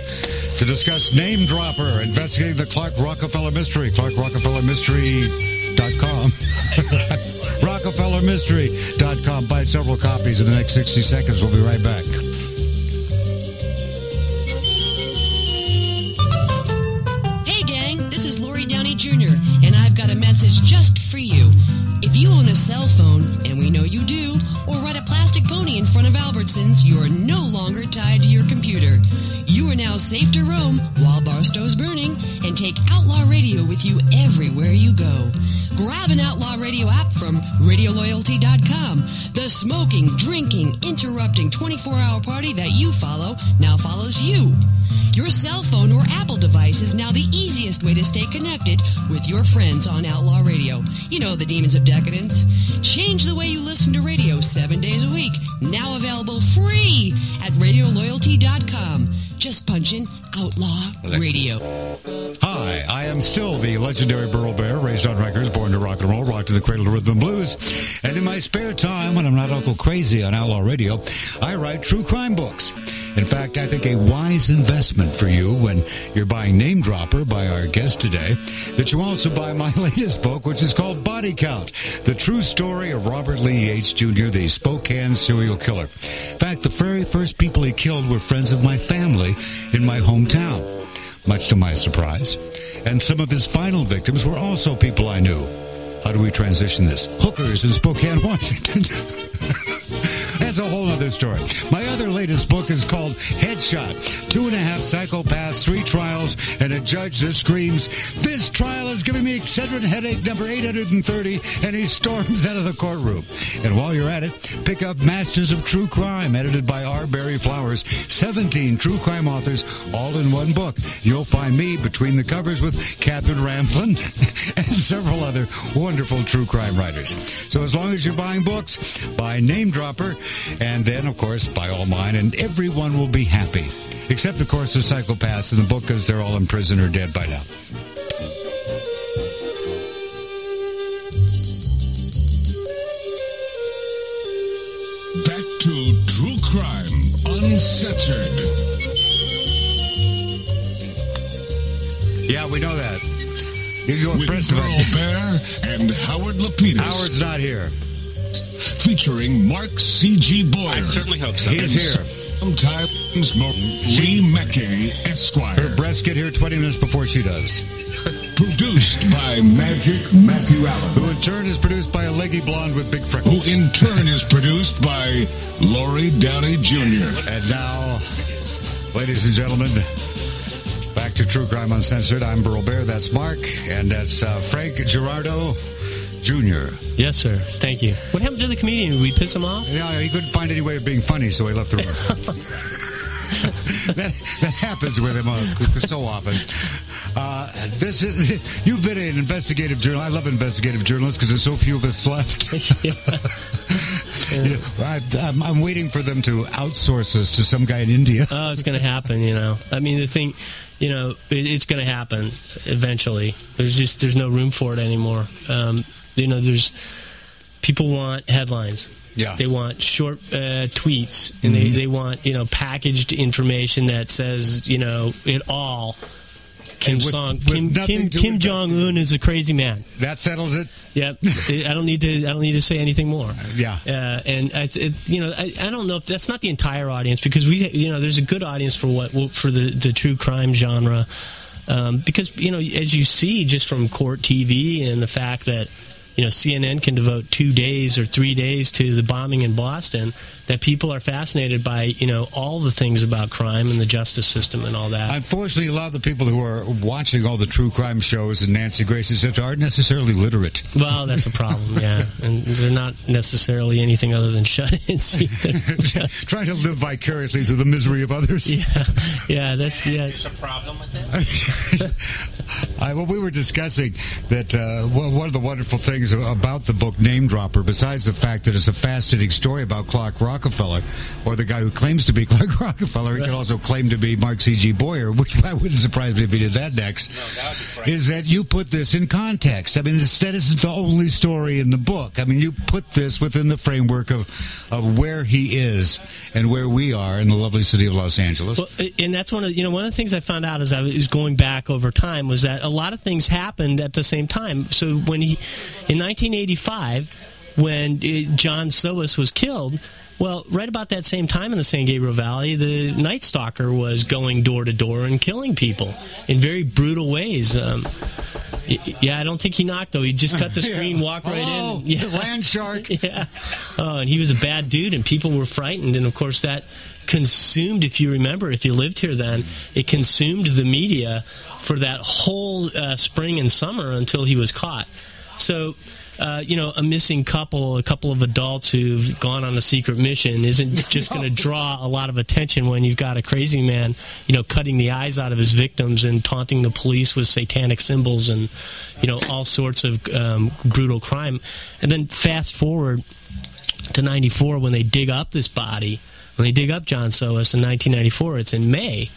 to discuss Name Dropper, investigating the Clark Rockefeller mystery. ClarkRockefellerMystery.com. RockefellerMystery.com. Buy several copies in the next 60 seconds. We'll be right back. Message just for you. If you own a cell phone, and we know you do, or ride a plastic pony in front of Albertsons, you are no longer tied to your computer. You are now safe to roam while Barstow's burning and take Outlaw Radio with you everywhere you go. Grab an Outlaw Radio app from RadioLoyalty.com. The smoking, drinking, interrupting 24 hour party that you follow now follows you. Your cell phone or Apple device is now the easiest way to stay connected with your friends on Outlaw Radio. You know, the demons of decadence. Change the way you listen to radio seven days a week. Now available free at RadioLoyalty.com. Just punch in Outlaw Radio. Hi, I am still the legendary Burl Barer, raised on records, born to rock and roll, rock to the cradle to rhythm and blues. And in my spare time, when I'm not Uncle Crazy on Outlaw Radio, I write true crime books. In fact, I think a wise investment for you when you're buying Name Dropper by our guest today, that you also buy my latest book, which is called Body Count, the true story of Robert Lee Yates Jr., the Spokane serial killer. In fact, the very first people he killed were friends of my family in my hometown, much to my surprise. And some of his final victims were also people I knew. How do we transition this? Hookers in Spokane, Washington. That's a whole other story. My other latest book is called Headshot. Two and a half psychopaths, three trials, and a judge that screams, This trial is giving me Excedrin headache number 830, and he storms out of the courtroom. And while you're at it, pick up Masters of True Crime, edited by R. Barry Flowers. 17 true crime authors, all in one book. You'll find me between the covers with Katherine Ramsland and several other wonderful true crime writers. So as long as you're buying books, buy Name Dropper, and then, of course, buy all mine, and everyone will be happy. Except, of course, the psychopaths in the book because they're all in prison or dead by now. Back to True Crime Uncensored. Yeah, we know that. You go With Burl Barer and Howard Lapides. Howard's not here. Featuring Mark C.G. Boyer. I certainly hope so. He's here. Sometimes more Lee Mackey, Esquire. Her breasts get here 20 minutes before she does. Produced by Magic Matthew Allen. Who in turn is produced by a leggy blonde with big freckles. Who in turn is produced by Lori Downey Jr. And now, ladies and gentlemen, back to True Crime Uncensored. I'm Burl Barer. That's Mark. And that's uh, Frank Girardot Jr. Yes, sir. Thank you. What happened to the comedian? Did we piss him off? Yeah, he couldn't find any way of being funny, so he left the room. that, that happens with him uh, so often. Uh, this is you've been an investigative journal. I love investigative journalists because there's so few of us left. You know, I, I'm, I'm waiting for them to outsource us to some guy in India. Oh, it's going to happen. You know. I mean, the thing, you know, it, it's going to happen eventually. There's just there's no room for it anymore. Um, you know, there's people want headlines. Yeah. They want short uh, tweets, and they, they want you know packaged information that says you know it all. Kim with- Song, with Kim Kim, Kim Jong Un is a crazy man. That settles it. Yep. I don't need to. I don't need to say anything more. Yeah. Uh, and I, it, you know, I, I don't know if that's not the entire audience because we, you know, there's a good audience for what for the the true crime genre. Um, because you know, as you see just from court TV and the fact that you know CNN can devote two days or three days to the bombing in Boston, that people are fascinated by you know all the things about crime and the justice system and all that. Unfortunately, a lot of the people who are watching all the true crime shows and Nancy Grace and stuff aren't necessarily literate. Well, that's a problem, yeah. And they're not necessarily anything other than shut-ins. Trying to live vicariously through the misery of others. yeah, yeah, that's yeah. There's a problem with this? I, well, we were discussing that uh, one one of the wonderful things things about the book Name Dropper, besides the fact that it's a fascinating story about Clark Rockefeller, or the guy who claims to be Clark Rockefeller. He could also claim to be Mark C.G. Boyer, which I wouldn't surprise me if he did that next. is that you put this in context? I mean, that isn't the only story in the book. I mean, you put this within the framework of of where he is and where we are in the lovely city of Los Angeles. Well, and that's one of you know one of the things I found out as I was going back over time was that a lot of things happened at the same time. So when he in 1985, when uh, John Sohus was killed. Well, right about that same time in the San Gabriel Valley, the Night Stalker was going door to door and killing people in very brutal ways. Um, yeah, I don't think he knocked though. He just cut the screen, walked right oh, in. Yeah. the land shark. yeah. Oh, and he was a bad dude, and people were frightened. And of course, that consumed, if you remember, if you lived here then, it consumed the media for that whole uh, spring and summer until he was caught. So, uh, you know, a missing couple, a couple of adults who've gone on a secret mission isn't just going to draw a lot of attention when you've got a crazy man, you know, cutting the eyes out of his victims and taunting the police with satanic symbols and, you know, all sorts of um, brutal crime. And then fast forward to 94 when they dig up this body, when they dig up John Sohus in 1994, it's in May.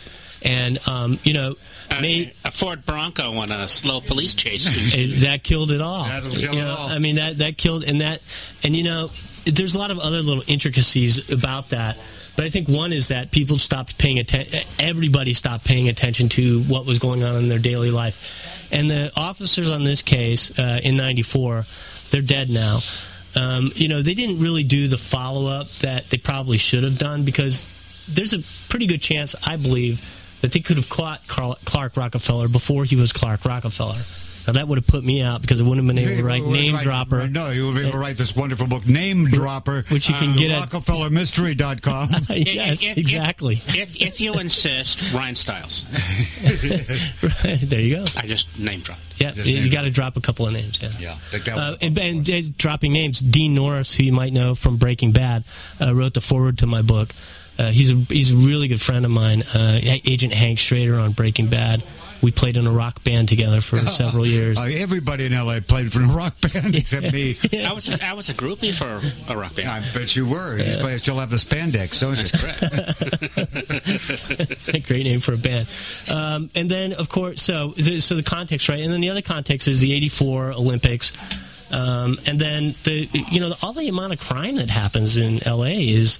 And, um, you know, Uh, May, a Ford Bronco on a slow police chase. it- that killed it all. Kill You it know, all. I mean, that that killed, and that, and you know, there's a lot of other little intricacies about that. But I think one is that people stopped paying attention. Everybody stopped paying attention to what was going on in their daily life, and the officers on this case uh, in '94, they're dead now. Um, you know, they didn't really do the follow up that they probably should have done because there's a pretty good chance, I believe, that they could have caught Carl, Clark Rockefeller before he was Clark Rockefeller. Now that would have put me out because I wouldn't have been able to write name dropper. No, you would be able to wite this wonderful book, Name Dropper, Which you can uh, get at- RockefellerMystery.com. yes, If- if- exactly. if, if you insist, Ryan Stiles. there you go. I just name dropped. Yeah, Just you name got to drop a couple of names. Yeah. yeah, think that Uh, was- and, and just dropping names, Dean Norris, who you might know from Breaking Bad, uh, wrote the forward to my book. Uh, he's a he's a really good friend of mine, uh, Agent Hank Schrader on Breaking Bad. We played in a rock band together for several years. Uh, everybody in LA played for a rock band except me. I was a, I was a groupie for a rock band. I bet you were. You probably still have the spandex, don't That's you? Great name for a band. Um, and then, of course, so so the context, right? And then the other context is the '84 Olympics. Um, and then the you know all the amount of crime that happens in LA is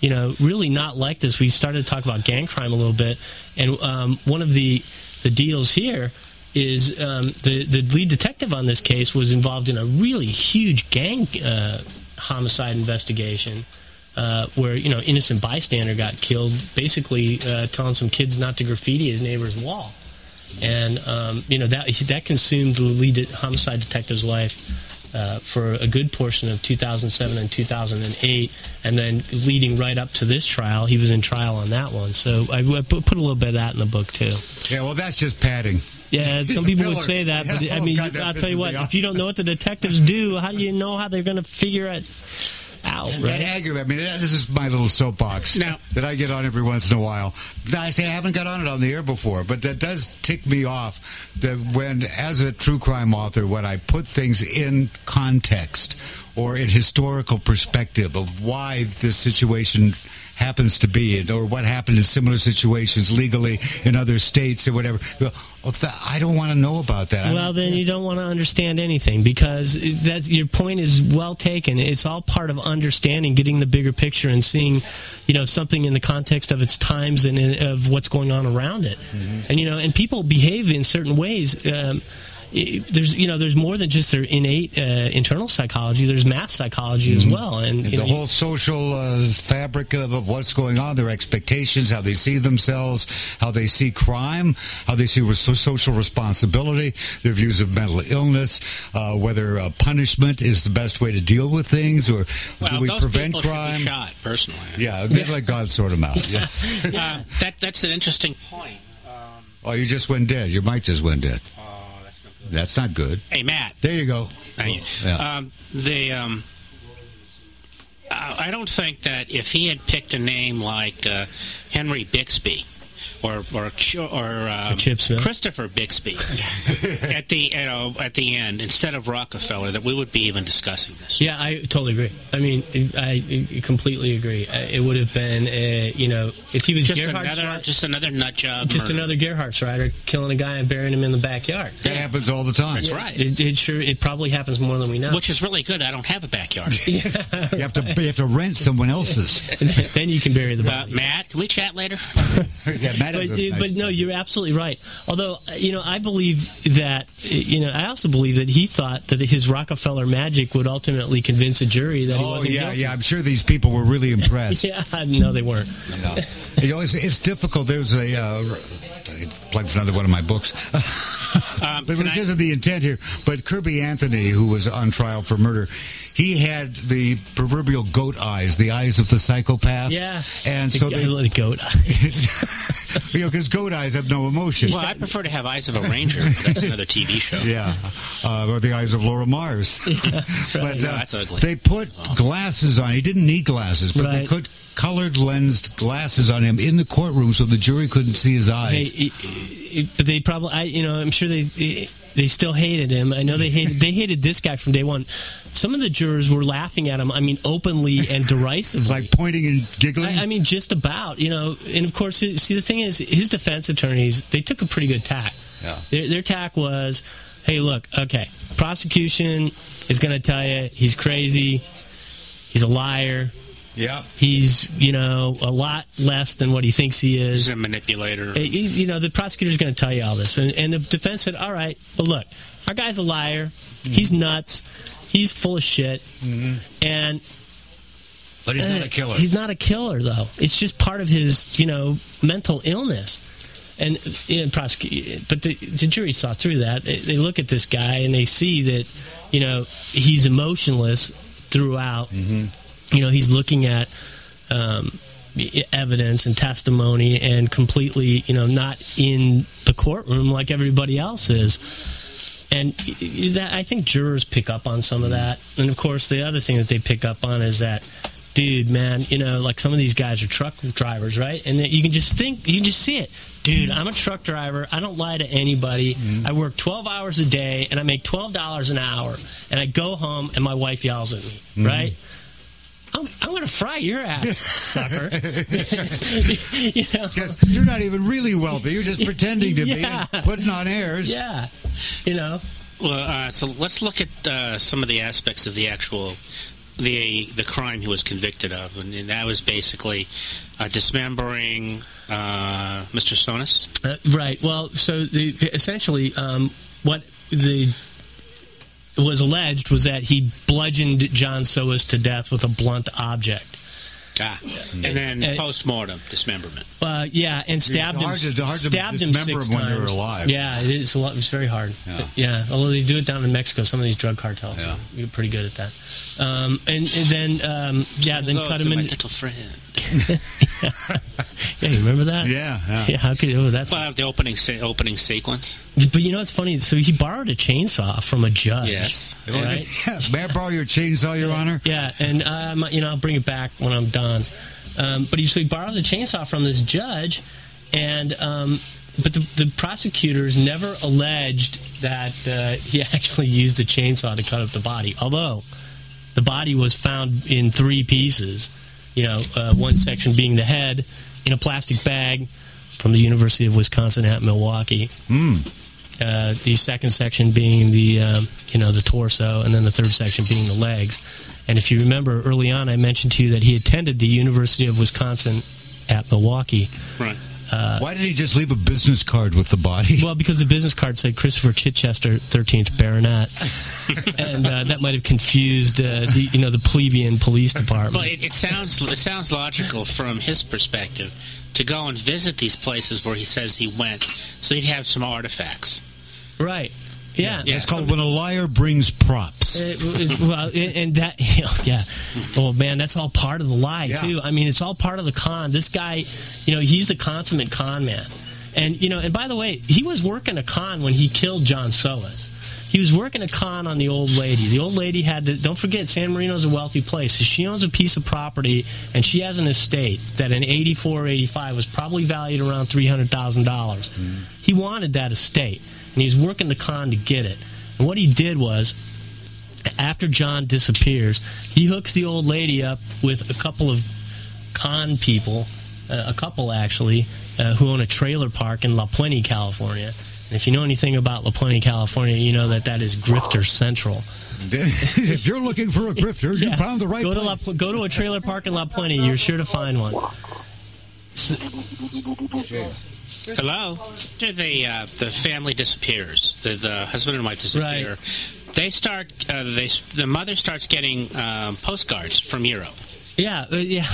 you know really not like this. We started to talk about gang crime a little bit, and um, one of the the deals here is um, the the lead detective on this case was involved in a really huge gang uh, homicide investigation uh, where you know innocent bystander got killed, basically uh, telling some kids not to graffiti his neighbor's wall, and um, you know that that consumed the lead homicide detective's life. Uh, for a good portion of 2007 and 2008, and then leading right up to this trial, he was in trial on that one. So I, I put, put a little bit of that in the book too. Yeah, well, that's just padding. Yeah, some people would say that, but Yeah, I oh, mean, God, that I'll tell you what: if you don't know what the detectives do, how do you know how they're going to figure it That Right? aggravates. I mean, this is my little soapbox Now- that I get on every once in a while. I say I haven't got on it on the air before, but that does tick me off. That when, as a true crime author, when I put things in context or in historical perspective of why this situation happens to be it, or what happened in similar situations legally in other states or whatever. I don't want to know about that. Well, then you don't want to understand anything because that's your point is well taken. It's all part of understanding, getting the bigger picture, and seeing, you know, something in the context of its times and of what's going on around it. And you know, and people behave in certain ways. Um, i- there's you know there's more than just their innate uh, internal psychology. There's math psychology as well, and you the know, whole social uh, fabric of, of what's going on, their expectations, how they see themselves, how they see crime, how they see res- social responsibility, their views of mental illness, uh, whether uh, punishment is the best way to deal with things, or well, do we those prevent crime? be shot personally. Yeah, they'd let God sort them out. Yeah. Uh, that that's an interesting point. Um, Oh, you just went dead. Your mic just went dead. That's not good. That's not good. Hey, Matt. There you go. You. Yeah. Um, the um, I I don't think that if he had picked a name like uh, Henry Bixby, or or or, um, Christopher Bixby at the you know, at the end instead of Rockefeller, that we would be even discussing this. Yeah, I totally agree. I mean, I, I completely agree. Uh, It would have been, uh, you know, if he was Just Gerhard's another, right- just another nut job. just murder. another Gerhartsreiter killing a guy and burying him in the backyard. That happens all the time. That's right. It, it sure it probably happens more than we know. Which is really good. I don't have a backyard. You have to you have to rent someone else's. then you can bury the Uh. Matt, can we chat later? Yeah, Matt but, has nice- but no, you're absolutely right. Although uh, you know, I believe that you know, I also believe that he thought that his Rockefeller magic would ultimately convince a jury that he Oh wasn't yeah, guilty. yeah. I'm sure these people were really impressed. Yeah, no, they weren't. No. You know, it's, it's difficult. There's a uh, plug for another one of my books. Um, but can it I- isn't the intent here. But Kirby Anthony, who was on trial for murder, he had the proverbial goat eyes, the eyes of the psychopath. Yeah, and the, so they, the goat. eyes. you know, because goat eyes have no emotion. Well, I prefer to have Eyes of a Ranger. That's another TV show. Yeah, uh, or the eyes of Laura Mars. but No, uh, that's ugly. they put glasses on. He didn't need glasses, but they put colored lensed glasses on him in the courtroom so the jury couldn't see his Hey, eyes. it- it- but they probably, I, you know, I'm sure they they still hated him. I know they hated they hated this guy from day one. Some of the jurors were laughing at him. I mean, openly and derisively. like pointing and giggling. I, I mean, just about, you know. And of course, see, the thing is, his defense attorneys they took a pretty good tack. Yeah. Their, their tack was, hey, look, okay, prosecution is going to tell you he's crazy, he's a liar, yeah. he's you know a lot less than what he thinks he is. He's a manipulator. Uh, you you know, the prosecutor's going to tell you all this. And, and the defense said, all right, well, look, our guy's a liar. He's nuts. He's full of shit. And But he's not a uh, killer. He's not a killer, though. It's just part of his, you know, mental illness. And, prosecute, but the, the jury saw through that. They, they look at this guy and they see that, you know, he's emotionless throughout. You know, he's looking at um, evidence and testimony and completely, you know, not in the courtroom like everybody else is. And that, I think jurors pick up on some of that. And of course, the other thing that they pick up on is that, dude, man, you know, like some of these guys are truck drivers, right? And that you can just think, you can just see it. Dude, I'm a truck driver. I don't lie to anybody. I work 12 hours a day and I make $12 an hour. And I go home and my wife yells at me, right? I'm, I'm going to fry your ass, sucker. you know? Because you're not even really wealthy. You're just pretending to Yeah. be, and putting on airs. Yeah. You know? Well, uh, so let's look at uh, some of the aspects of the actual the the crime he was convicted of, and, and that was basically uh, dismembering uh, Mr. Sohus. Uh, right. Well, so the, essentially, um, what the was alleged was that he bludgeoned John Sohus to death with a blunt object. Ah, and then Uh, post mortem dismemberment. Uh, yeah, and stabbed hard him. to- hard to stabbed him six when you're times. alive. Yeah, it is. A lot, it's very hard. Yeah. Yeah. although they do it down in Mexico, some of these drug cartels Yeah. are pretty good at that. Um, and, and then, um, yeah, then cut to him my in. little friend. Yeah, you remember that? Yeah, yeah. Yeah, how could oh, that's Well, I have the opening se- opening sequence. But you know what's funny? So he borrowed a chainsaw from a judge. Yes. Right? Yeah. May I borrow your chainsaw, Your Honor? Yeah, and um, you know I'll bring it back when I'm done. Um, but he, so he borrows a chainsaw from this judge, and um, but the, the prosecutors never alleged that uh, he actually used a chainsaw to cut up the body. Although the body was found in three pieces, you know, uh, one section being the head in a plastic bag from the University of Wisconsin at Milwaukee. Hmm. Uh, the second section being the um, you know the torso, and then the third section being the legs. And if you remember early on, I mentioned to you that he attended the University of Wisconsin at Milwaukee. Right. Why did he just leave a business card with the body? Well, because the business card said Christopher Chichester, 13th Baronet, and uh, that might have confused uh, the you know the plebeian police department. Well, it, it sounds it sounds logical from his perspective to go and visit these places where he says he went, so he'd have some artifacts. right? Yeah. Yeah. It's called when a liar brings props. Uh, it- it- well, and and that, yeah. Oh man, that's all part of the lie Yeah. too. I mean, it's all part of the con. This guy, you know, he's the consummate con man. And you know, and by the way, he was working a con when he killed John Sohus. he was working a con on the old lady. The old lady had to, don't forget, San Marino's a wealthy place. So she owns a piece of property and she has an estate that in 84 or 85 was probably valued around $300,000. Mm-hmm. He wanted that estate and he's working the con to get it. And what he did was, after John disappears, he hooks the old lady up with a couple of con people, uh, a couple actually, uh, who own a trailer park in La Puente, California. And if you know anything about La Puente, California, you know that that is grifter central. if you're looking for a grifter, you Yeah. found the right go place. to La, go to a trailer park in La Puente. You're sure to find one. Hello. To the uh, the family disappears. The, the husband and wife disappear. Right. They start. Uh, they the mother starts getting um, postcards from Europe. Yeah, uh, yeah,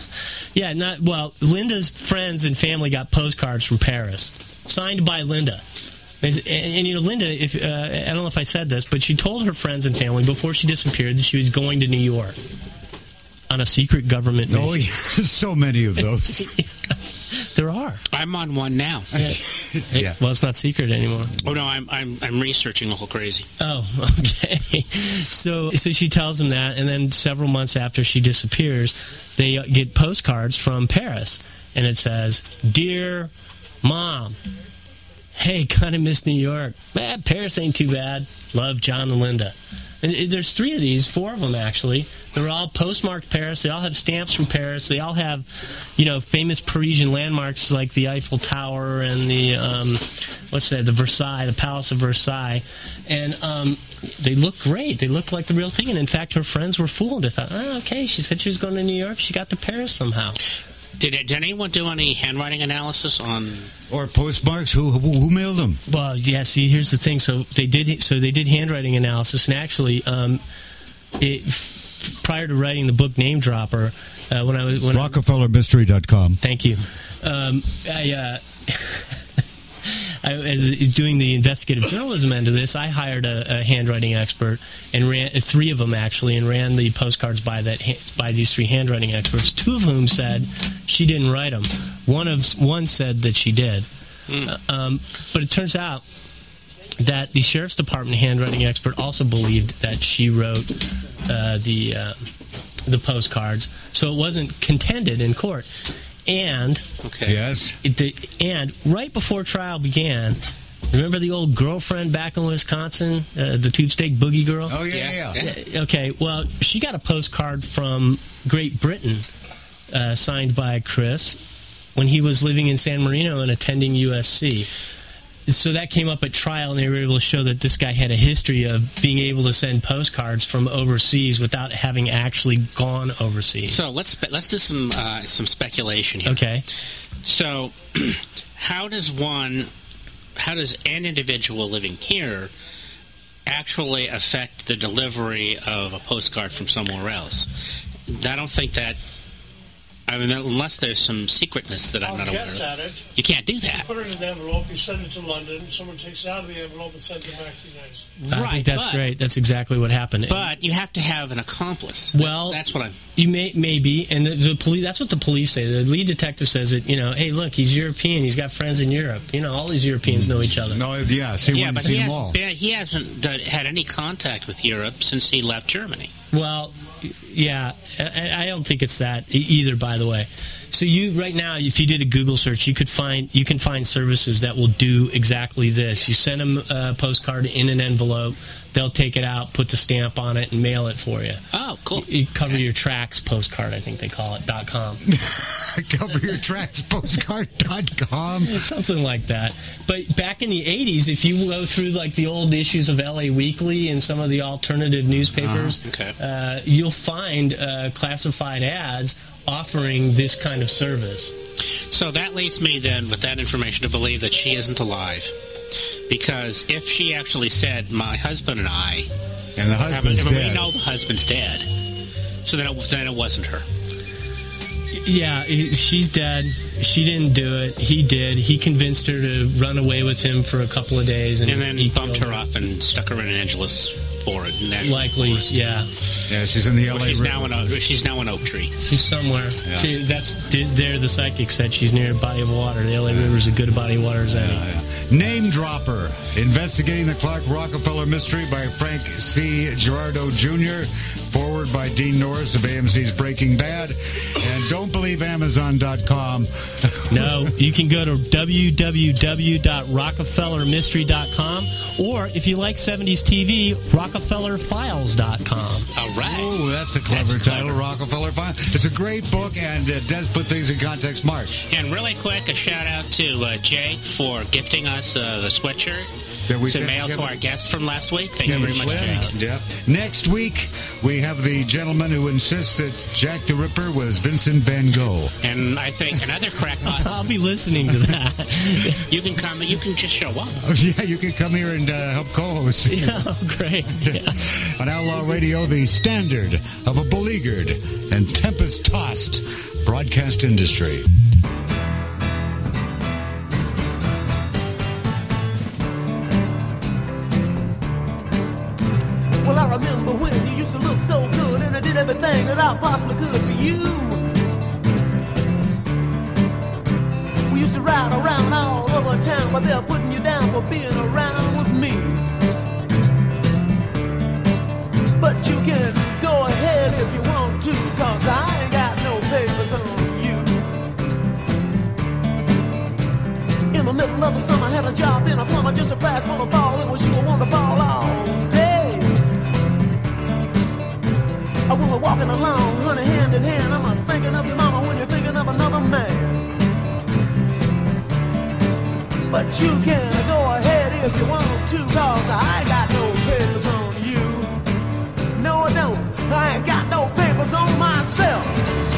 yeah. Not well. Linda's friends and family got postcards from Paris, signed by Linda. And, and, you know, Linda, if uh, I don't know if I said this, but she told her friends and family before she disappeared that she was going to New York on a secret government mission. Oh, yeah. so many of those. There are. I'm on one now. Yeah. Well, it's not secret anymore. Oh no, I'm I'm I'm researching a whole crazy. Oh, okay. So, so she tells him that, and then several months after she disappears, they uh, get postcards from Paris, and it says, "Dear Mom, hey, kind of miss New York. Eh, Paris ain't too bad. Love, John and Linda." And there's three of these, four of them actually. They're all postmarked Paris. They all have stamps from Paris. They all have, you know, famous Parisian landmarks like the Eiffel Tower and the um, what's that? The Versailles, the Palace of Versailles, and um, they look great. They look like the real thing. And in fact, her friends were fooled. They thought, oh, okay, she said she was going to New York. She got to Paris somehow. Did, did anyone do any handwriting analysis on? Or postmarks. Who, who who mailed them? Well, yeah. See, here's the thing. So they did. So they did handwriting analysis, and actually, um, it, f- prior to writing the book Name Dropper, uh, when I was when I, RockefellerMystery.com. Thank you. Um, I, uh, I was doing the investigative journalism end of this. I hired a, a handwriting expert and ran three of them actually, and ran the postcards by that by these three handwriting experts. Two of whom said she didn't write them. One of one said that she did. Uh, um, but it turns out that the sheriff's department handwriting expert also believed that she wrote uh, the uh, the postcards, so it wasn't contended in court. And Okay. Yes. it, the, and right before trial began, remember the old girlfriend back in Wisconsin, uh, the tube steak boogie girl? Oh yeah, Yeah. yeah. Yeah. Okay, well, she got a postcard from Great Britain uh, signed by Chris when he was living in San Marino and attending USC. So that came up at trial, and they were able to show that this guy had a history of being able to send postcards from overseas without having actually gone overseas. So let's let's do some uh, some speculation here. Okay. So, how does one, how does an individual living here actually affect the delivery of a postcard from somewhere else? I don't think that. I mean, unless there's some secretness that I'm I'll not aware of, at it. you can't do that. Put it in an envelope, you send it to London, someone takes it out of the envelope and sends it back to the United States. I think that's but- great. That's exactly what happened. But you have to have an accomplice. Well- that's what I'm. You may maybe, and the, the police. That's what the police say. The lead detective says that you know, hey, look, he's European. He's got friends in Europe. You know, all these Europeans know each other. No, yeah. See, Yeah, when but you he see them all. hasn't, he hasn't done- had any contact with Europe since he left Germany. Well, yeah, I, don't think it's that either. By the way, so you right now, if you did a Google search, you could find you can find services that will do exactly this. You send them a postcard in an envelope. They'll take it out, put the stamp on it, and mail it for you. Oh, cool. You cover your tracks postcard, I think they call it dot com. Cover your tracks postcard dot com, something like that. But back in the '80s, if you go through like the old issues of LA Weekly and some of the alternative newspapers, okay. uh, you'll find uh, classified ads offering this kind of service. So that leads me then, with that information, to believe that she isn't alive. Because if she actually said, "My husband and I," And the I mean, husband's we dead. know the husband's dead, so then it, then it wasn't her. Yeah, she's dead. She didn't do it. He did. He convinced her to run away with him for a couple of days, and, And then he bumped killed her off and stuck her in an Angeles forest. National Likely, forest. yeah. Yeah, she's in the Well, LA she's River. now in a she's now an oak tree. She's somewhere. Yeah. She, that's there. The psychic said she's near a body of water. The LA River is a good body of water as any. Yeah, yeah. Name Dropper, investigating the Clark Rockefeller mystery by Frank C. Girardot Jr., forward by Dean Norris of AMC's Breaking Bad. And don't believe Amazon.com. No, you can go to www.rockefellermystery.com or if you like 70s TV, rockefellerfiles.com. All right. Oh, that's a clever That's title, clever. Rockefeller Files. It's a great book and it does put things in context. Mark. And really quick, a shout out to uh, Jake for gifting us uh, the sweatshirt That we to mail to our guest from last week. Thank you very much, Jake. Yeah. Next week, we have the gentleman who insists that Jack the Ripper was Vincent Van Gogh. And I think another crackpot. I'll be listening to that. you can come. You can just show up. yeah, you can come here and uh, help co-host. yeah, great. Yeah. On Outlaw Radio, the standard of a beleaguered and tempest-tossed broadcast industry. Used to look so good and I did everything that I possibly could for you. We used to ride around all over town, but they're putting you down for being around with me. But you can go ahead if you want to, cause I ain't got no papers on you. In the middle of the summer, I had a job in a plumber, just a fast wanna fall. It was you, I wanna ball all day. Walking along, honey, hand in hand, I'm a thinking of your mama when you're thinking of another man. But you can go ahead if you want to, cause I got no papers on you. No, I don't. I ain't got no papers on myself.